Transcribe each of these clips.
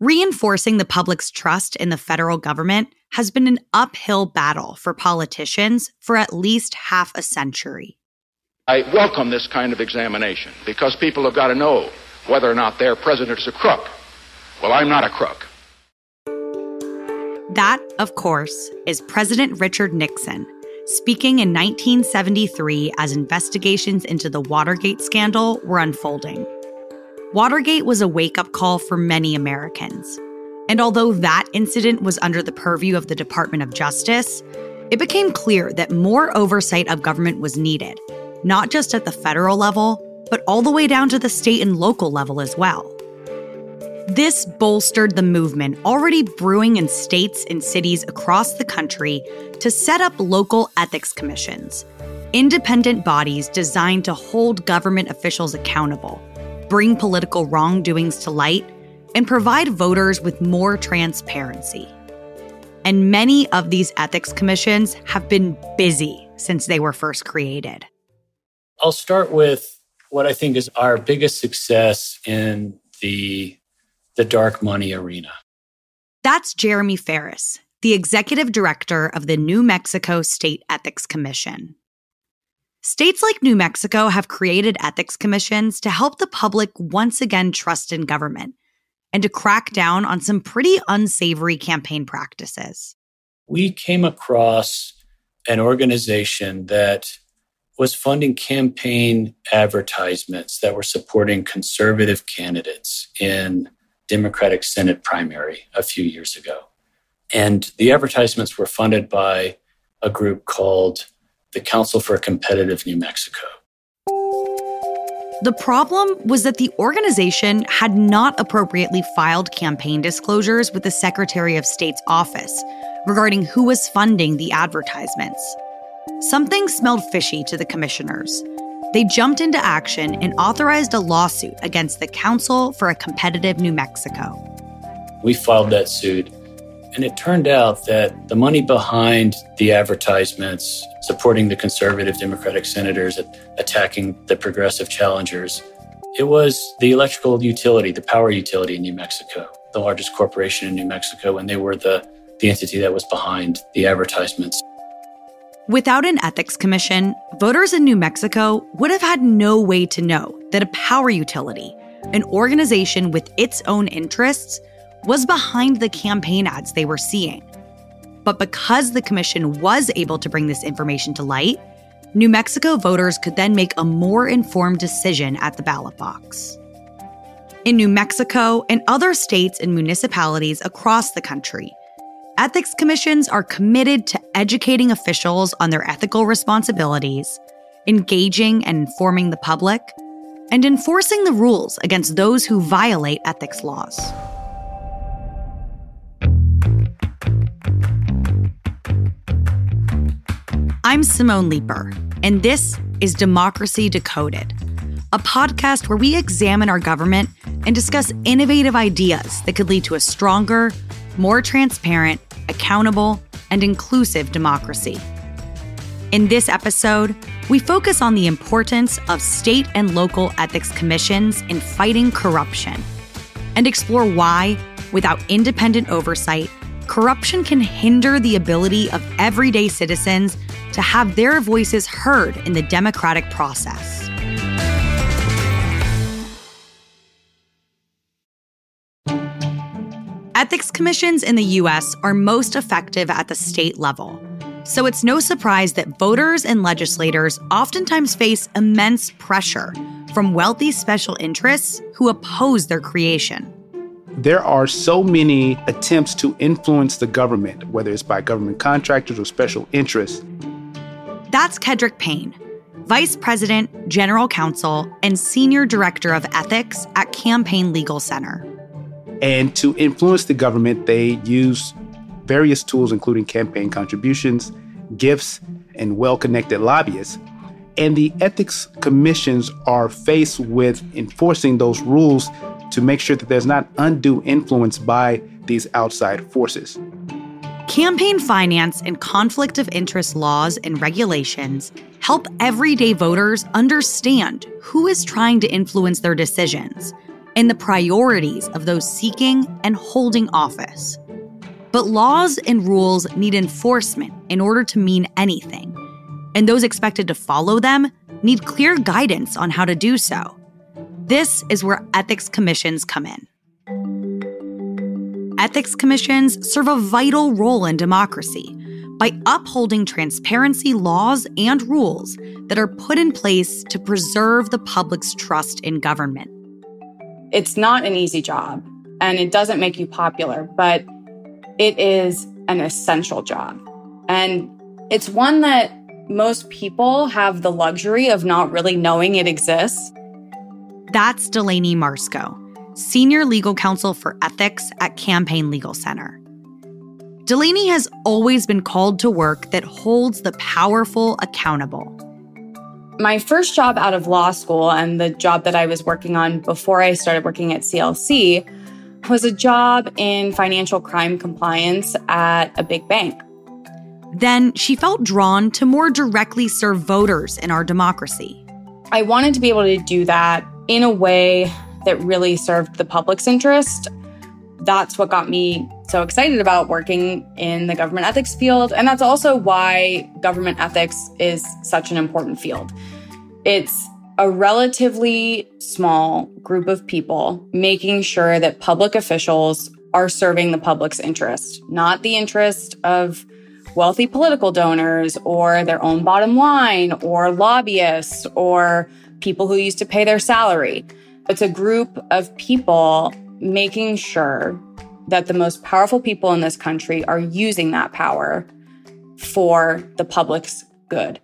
Reinforcing the public's trust in the federal government has been an uphill battle for politicians for at least half a century. I welcome this kind of examination because people have got to know whether or not their president is a crook. Well, I'm not a crook. That, of course, is President Richard Nixon speaking in 1973 as investigations into the Watergate scandal were unfolding. Watergate was a wake up call for many Americans. And although that incident was under the purview of the Department of Justice, it became clear that more oversight of government was needed, not just at the federal level, but all the way down to the state and local level as well. This bolstered the movement already brewing in states and cities across the country to set up local ethics commissions, independent bodies designed to hold government officials accountable bring political wrongdoings to light, and provide voters with more transparency. And many of these ethics commissions have been busy since they were first created. I'll start with what I think is our biggest success in the, the dark money arena. That's Jeremy Farris, the executive director of the New Mexico State Ethics Commission. States like New Mexico have created ethics commissions to help the public once again trust in government and to crack down on some pretty unsavory campaign practices. We came across an organization that was funding campaign advertisements that were supporting conservative candidates in Democratic Senate primary a few years ago. And the advertisements were funded by a group called the Council for a Competitive New Mexico. The problem was that the organization had not appropriately filed campaign disclosures with the Secretary of State's office regarding who was funding the advertisements. Something smelled fishy to the commissioners. They jumped into action and authorized a lawsuit against the Council for a Competitive New Mexico. We filed that suit and it turned out that the money behind the advertisements supporting the conservative Democratic senators attacking the progressive challengers, it was the electrical utility, the power utility in New Mexico, the largest corporation in New Mexico, and they were the, the entity that was behind the advertisements. Without an ethics commission, voters in New Mexico would have had no way to know that a power utility, an organization with its own interests, was behind the campaign ads they were seeing. But because the commission was able to bring this information to light, New Mexico voters could then make a more informed decision at the ballot box. In New Mexico and other states and municipalities across the country, ethics commissions are committed to educating officials on their ethical responsibilities, engaging and informing the public, and enforcing the rules against those who violate ethics laws. I'm Simone Leeper, and this is Democracy Decoded, a podcast where we examine our government and discuss innovative ideas that could lead to a stronger, more transparent, accountable, and inclusive democracy. In this episode, we focus on the importance of state and local ethics commissions in fighting corruption and explore why, without independent oversight, corruption can hinder the ability of everyday citizens to have their voices heard in the democratic process. Ethics commissions in the US are most effective at the state level. So it's no surprise that voters and legislators oftentimes face immense pressure from wealthy special interests who oppose their creation. There are so many attempts to influence the government, whether it's by government contractors or special interests, that's Kedric Payne, Vice President, General Counsel, and Senior Director of Ethics at Campaign Legal Center. And to influence the government, they use various tools, including campaign contributions gifts, and well connected lobbyists. And the ethics commissions are faced with enforcing those rules to make sure that there's not undue influence by these outside forces. Campaign finance and conflict of interest laws and regulations help everyday voters understand who is trying to influence their decisions and the priorities of those seeking and holding office. But laws and rules need enforcement in order to mean anything, and those expected to follow them need clear guidance on how to do so. This is where ethics commissions come in. Ethics commissions serve a vital role in democracy by upholding transparency laws and rules that are put in place to preserve the public's trust in government. It's not an easy job and it doesn't make you popular, but it is an essential job. And it's one that most people have the luxury of not really knowing it exists. That's Delaney Marsco Senior Legal Counsel for Ethics at Campaign Legal Center. Delaney has always been called to work that holds the powerful accountable. My first job out of law school and the job that I was working on before I started working at CLC was a job in financial crime compliance at a big bank. Then she felt drawn to more directly serve voters in our democracy. I wanted to be able to do that in a way that really served the public's interest. That's what got me so excited about working in the government ethics field. And that's also why government ethics is such an important field. It's a relatively small group of people making sure that public officials are serving the public's interest, not the interest of wealthy political donors or their own bottom line or lobbyists or people who used to pay their salary. It's a group of people making sure that the most powerful people in this country are using that power for the public's good.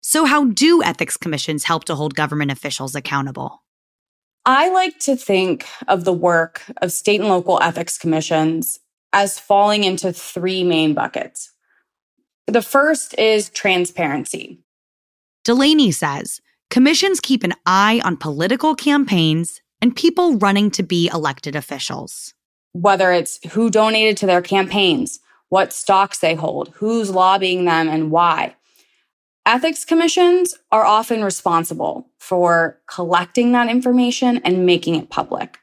So, how do ethics commissions help to hold government officials accountable? I like to think of the work of state and local ethics commissions as falling into three main buckets. The first is transparency. Delaney says Commissions keep an eye on political campaigns and people running to be elected officials. Whether it's who donated to their campaigns, what stocks they hold, who's lobbying them, and why. Ethics commissions are often responsible for collecting that information and making it public.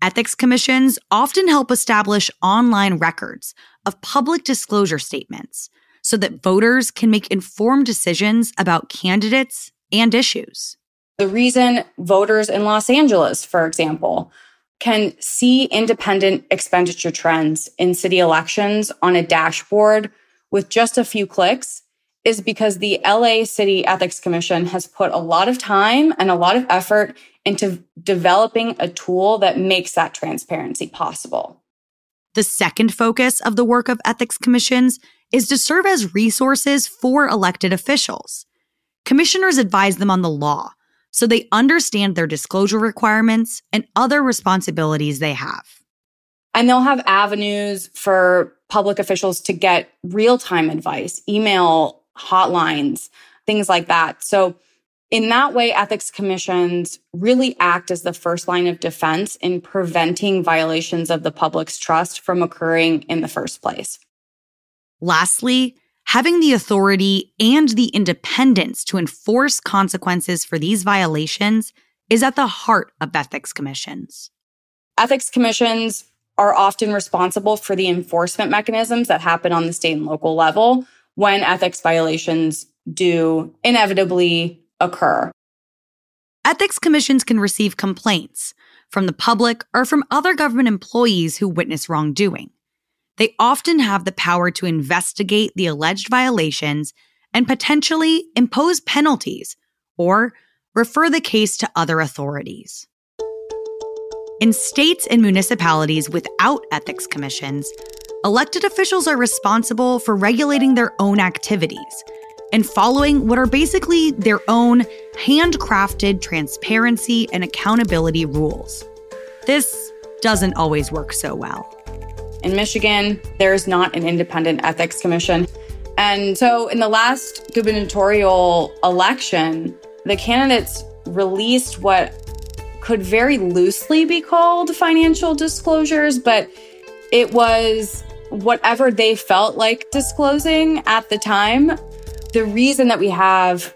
Ethics commissions often help establish online records of public disclosure statements so that voters can make informed decisions about candidates and issues. The reason voters in Los Angeles, for example, can see independent expenditure trends in city elections on a dashboard with just a few clicks is because the LA City Ethics Commission has put a lot of time and a lot of effort into developing a tool that makes that transparency possible. The second focus of the work of ethics commissions is to serve as resources for elected officials. Commissioners advise them on the law so they understand their disclosure requirements and other responsibilities they have. And they'll have avenues for public officials to get real time advice, email hotlines, things like that. So, in that way, ethics commissions really act as the first line of defense in preventing violations of the public's trust from occurring in the first place. Lastly, having the authority and the independence to enforce consequences for these violations is at the heart of ethics commissions. Ethics commissions are often responsible for the enforcement mechanisms that happen on the state and local level when ethics violations do inevitably occur. Ethics commissions can receive complaints from the public or from other government employees who witness wrongdoing. They often have the power to investigate the alleged violations and potentially impose penalties or refer the case to other authorities. In states and municipalities without ethics commissions, elected officials are responsible for regulating their own activities and following what are basically their own handcrafted transparency and accountability rules. This doesn't always work so well. in Michigan, there's not an independent ethics commission. And so in the last gubernatorial election, the candidates released what could very loosely be called financial disclosures, but it was whatever they felt like disclosing at the time. The reason that we have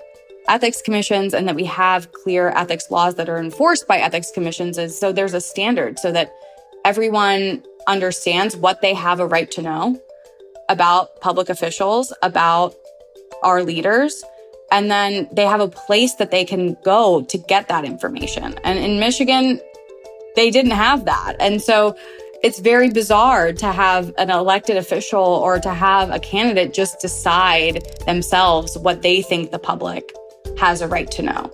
ethics commissions and that we have clear ethics laws that are enforced by ethics commissions is so there's a standard so that everyone understands what they have a right to know about public officials, about our leaders. And then they have a place that they can go to get that information. And in Michigan, they didn't have that. And so it's very bizarre to have an elected official or to have a candidate just decide themselves what they think the public has a right to know.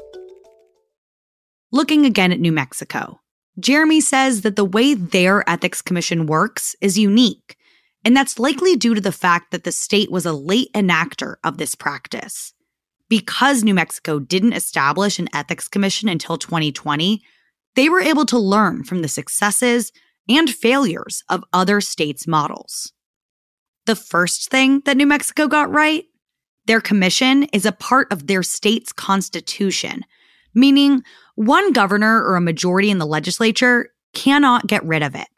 Looking again at New Mexico, Jeremy says that the way their ethics commission works is unique, and that's likely due to the fact that the state was a late enactor of this practice. Because New Mexico didn't establish an ethics commission until 2020, they were able to learn from the successes and failures of other states' models. The first thing that New Mexico got right their commission is a part of their state's constitution, meaning one governor or a majority in the legislature cannot get rid of it.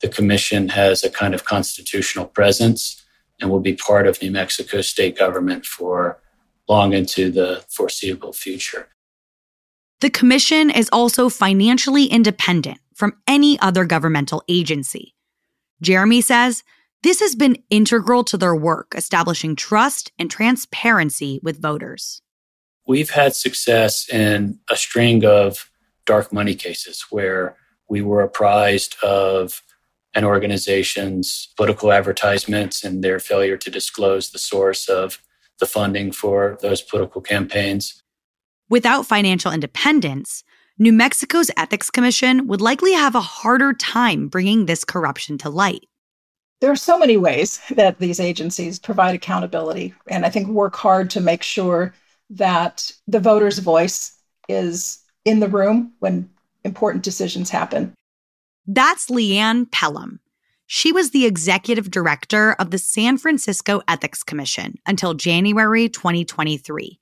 The commission has a kind of constitutional presence and will be part of New Mexico state government for long into the foreseeable future. The commission is also financially independent from any other governmental agency. Jeremy says this has been integral to their work establishing trust and transparency with voters. We've had success in a string of dark money cases where we were apprised of an organization's political advertisements and their failure to disclose the source of the funding for those political campaigns. Without financial independence, New Mexico's Ethics Commission would likely have a harder time bringing this corruption to light. There are so many ways that these agencies provide accountability, and I think work hard to make sure that the voter's voice is in the room when important decisions happen. That's LeeAnn Pelham. She was the executive director of the San Francisco Ethics Commission until January 2023.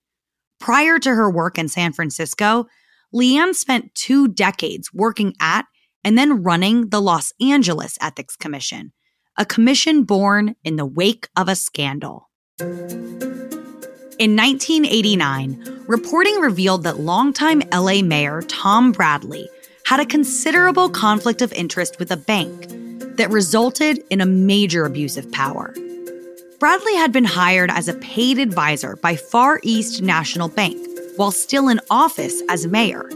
Prior to her work in San Francisco, LeeAnn spent two decades working at and then running the Los Angeles Ethics Commission, a commission born in the wake of a scandal. In 1989, reporting revealed that longtime LA Mayor Tom Bradley had a considerable conflict of interest with a bank that resulted in a major abuse of power. Bradley had been hired as a paid advisor by Far East National Bank while still in office as mayor.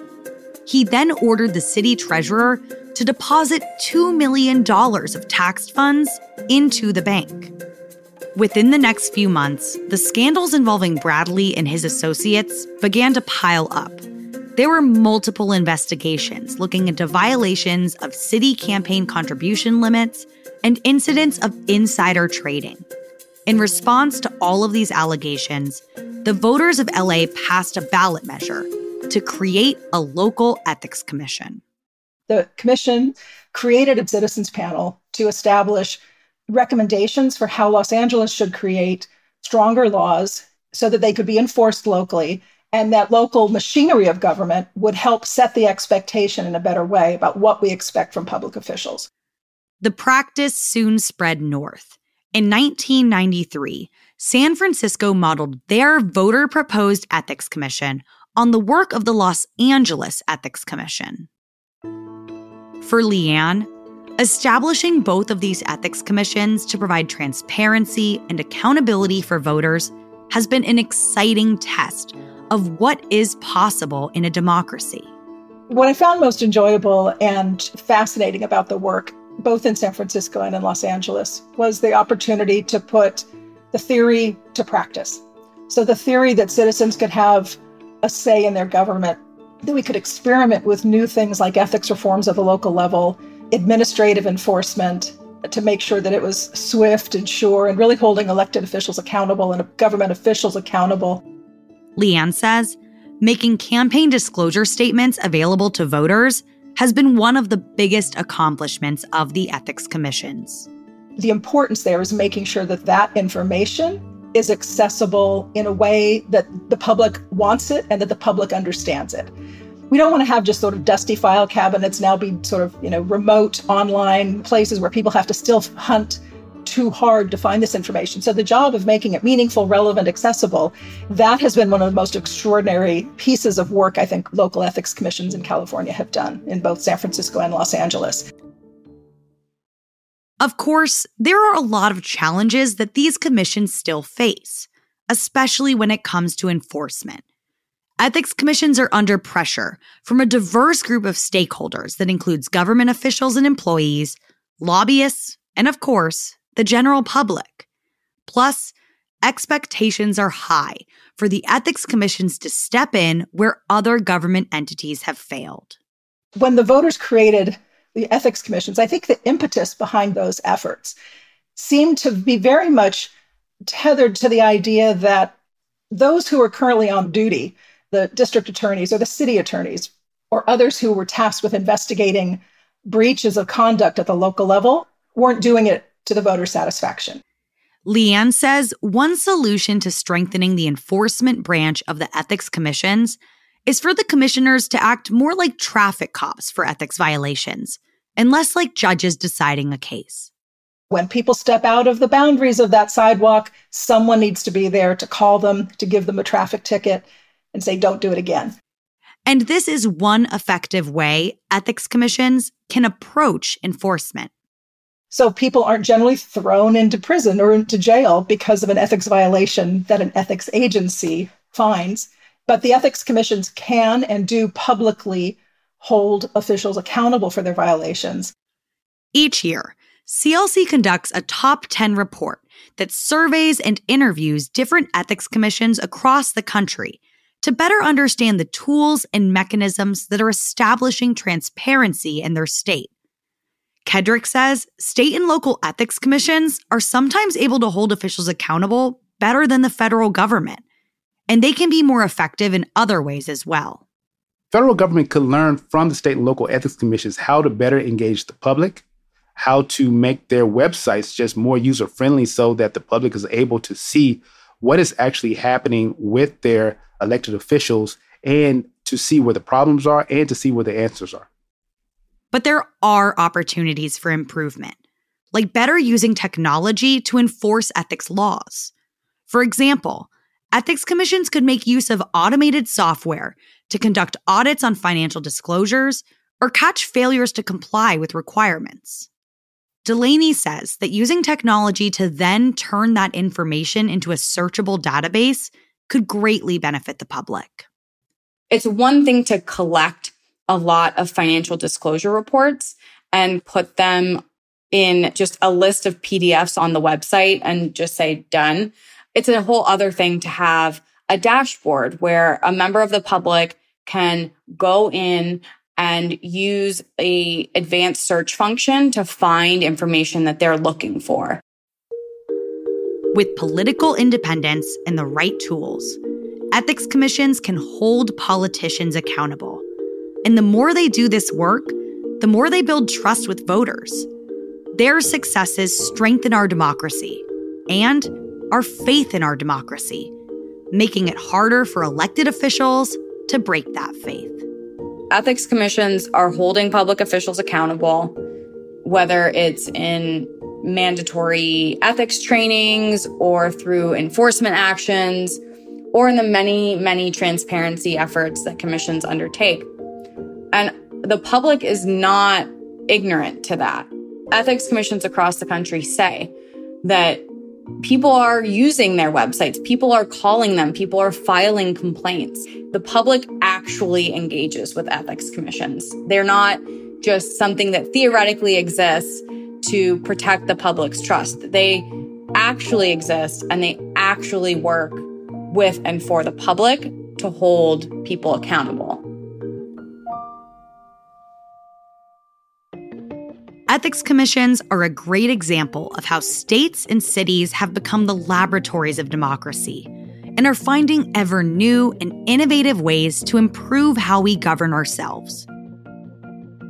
He then ordered the city treasurer to deposit $2 million of taxed funds into the bank. Within the next few months, the scandals involving Bradley and his associates began to pile up. There were multiple investigations looking into violations of city campaign contribution limits and incidents of insider trading. In response to all of these allegations, the voters of LA passed a ballot measure to create a local ethics commission the commission created a citizens panel to establish recommendations for how Los Angeles should create stronger laws so that they could be enforced locally and that local machinery of government would help set the expectation in a better way about what we expect from public officials. The practice soon spread north. In 1993, San Francisco modeled their voter proposed ethics commission on the work of the Los Angeles Ethics Commission. For LeeAnn, establishing both of these ethics commissions to provide transparency and accountability for voters has been an exciting test of what is possible in a democracy. What I found most enjoyable and fascinating about the work, both in San Francisco and in Los Angeles, was the opportunity to put the theory to practice. So, the theory that citizens could have a say in their government that we could experiment with new things like ethics reforms at the local level, administrative enforcement to make sure that it was swift and sure and really holding elected officials accountable and government officials accountable. LeeAnn says making campaign disclosure statements available to voters has been one of the biggest accomplishments of the ethics commissions. the importance there is making sure that that information is accessible in a way that the public wants it and that the public understands it. We don't want to have just sort of dusty file cabinets now be sort of, you know, remote online places where people have to still hunt too hard to find this information. So the job of making it meaningful, relevant, accessible, that has been one of the most extraordinary pieces of work I think local ethics commissions in California have done in both San Francisco and Los Angeles. Of course, there are a lot of challenges that these commissions still face, especially when it comes to enforcement. Ethics commissions are under pressure from a diverse group of stakeholders that includes government officials and employees, lobbyists, and of course, the general public. Plus, expectations are high for the ethics commissions to step in where other government entities have failed. When the voters created the ethics commissions, I think the impetus behind those efforts seemed to be very much tethered to the idea that those who are currently on duty, the district attorneys or the city attorneys, or others who were tasked with investigating breaches of conduct at the local level, weren't doing it to the voter satisfaction. LeeAnn says one solution to strengthening the enforcement branch of the ethics commissions is for the commissioners to act more like traffic cops for ethics violations and less like judges deciding a case. When people step out of the boundaries of that sidewalk, someone needs to be there to call them, to give them a traffic ticket, and say, don't do it again. And this is one effective way ethics commissions can approach enforcement. So people aren't generally thrown into prison or into jail because of an ethics violation that an ethics agency finds. But the ethics commissions can and do publicly hold officials accountable for their violations. Each year, CLC conducts a top 10 report that surveys and interviews different ethics commissions across the country to better understand the tools and mechanisms that are establishing transparency in their state. Kedric says state and local ethics commissions are sometimes able to hold officials accountable better than the federal government, and they can be more effective in other ways as well. Federal government could learn from the state and local ethics commissions how to better engage the public, how to make their websites just more user friendly so that the public is able to see what is actually happening with their elected officials and to see where the problems are and to see where the answers are. But there are opportunities for improvement, like better using technology to enforce ethics laws. For example, ethics commissions could make use of automated software to conduct audits on financial disclosures or catch failures to comply with requirements. Delaney says that using technology to then turn that information into a searchable database could greatly benefit the public. It's one thing to collect a lot of financial disclosure reports and put them in just a list of PDFs on the website and just say done. It's a whole other thing to have a dashboard where a member of the public can go in and use a advanced search function to find information that they're looking for. With political independence and the right tools, ethics commissions can hold politicians accountable and the more they do this work, the more they build trust with voters. Their successes strengthen our democracy and our faith in our democracy, making it harder for elected officials to break that faith. Ethics commissions are holding public officials accountable, whether it's in mandatory ethics trainings or through enforcement actions or in the many, many transparency efforts that commissions undertake. The public is not ignorant to that. Ethics commissions across the country say that people are using their websites, people are calling them, people are filing complaints. The public actually engages with ethics commissions. They're not just something that theoretically exists to protect the public's trust. They actually exist and they actually work with and for the public to hold people accountable. Ethics commissions are a great example of how states and cities have become the laboratories of democracy and are finding ever new and innovative ways to improve how we govern ourselves.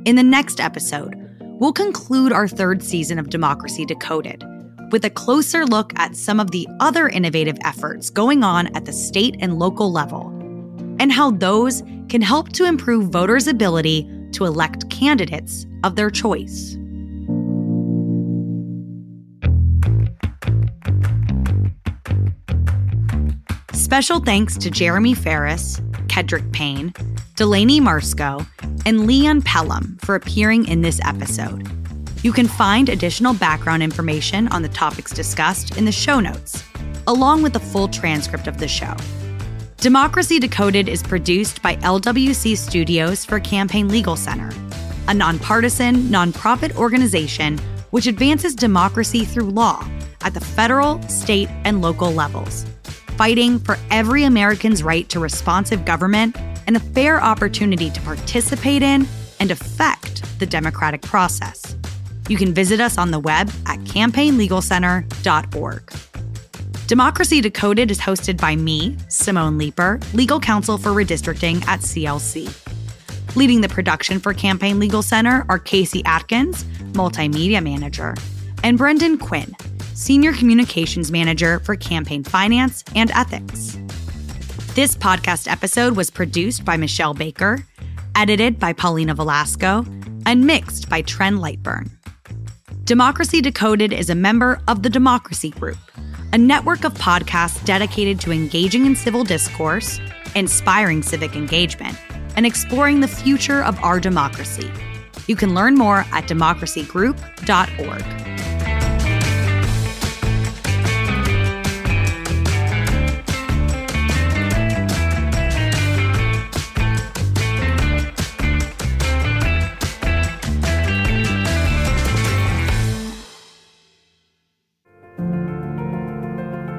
In the next episode, we'll conclude our third season of Democracy Decoded with a closer look at some of the other innovative efforts going on at the state and local level and how those can help to improve voters' ability to elect candidates of their choice. Special thanks to Jeremy Farris, Kedric Payne, Delaney Marsco, and LeeAnn Pelham for appearing in this episode. You can find additional background information on the topics discussed in the show notes, along with a full transcript of the show. Democracy Decoded is produced by LWC Studios for Campaign Legal Center, a nonpartisan, nonprofit organization which advances democracy through law at the federal, state, and local levels, fighting for every American's right to responsive government and a fair opportunity to participate in and affect the democratic process. You can visit us on the web at campaignlegalcenter.org. Democracy Decoded is hosted by me, Simone Leeper, legal counsel for redistricting at CLC. Leading the production for Campaign Legal Center are Casey Atkins, multimedia manager, and Brendan Quinn, senior communications manager for campaign finance and ethics. This podcast episode was produced by Michelle Baker, edited by Paulina Velasco, and mixed by Tren Lightburn. Democracy Decoded is a member of the Democracy Group, a network of podcasts dedicated to engaging in civil discourse, inspiring civic engagement, and exploring the future of our democracy. You can learn more at democracygroup.org.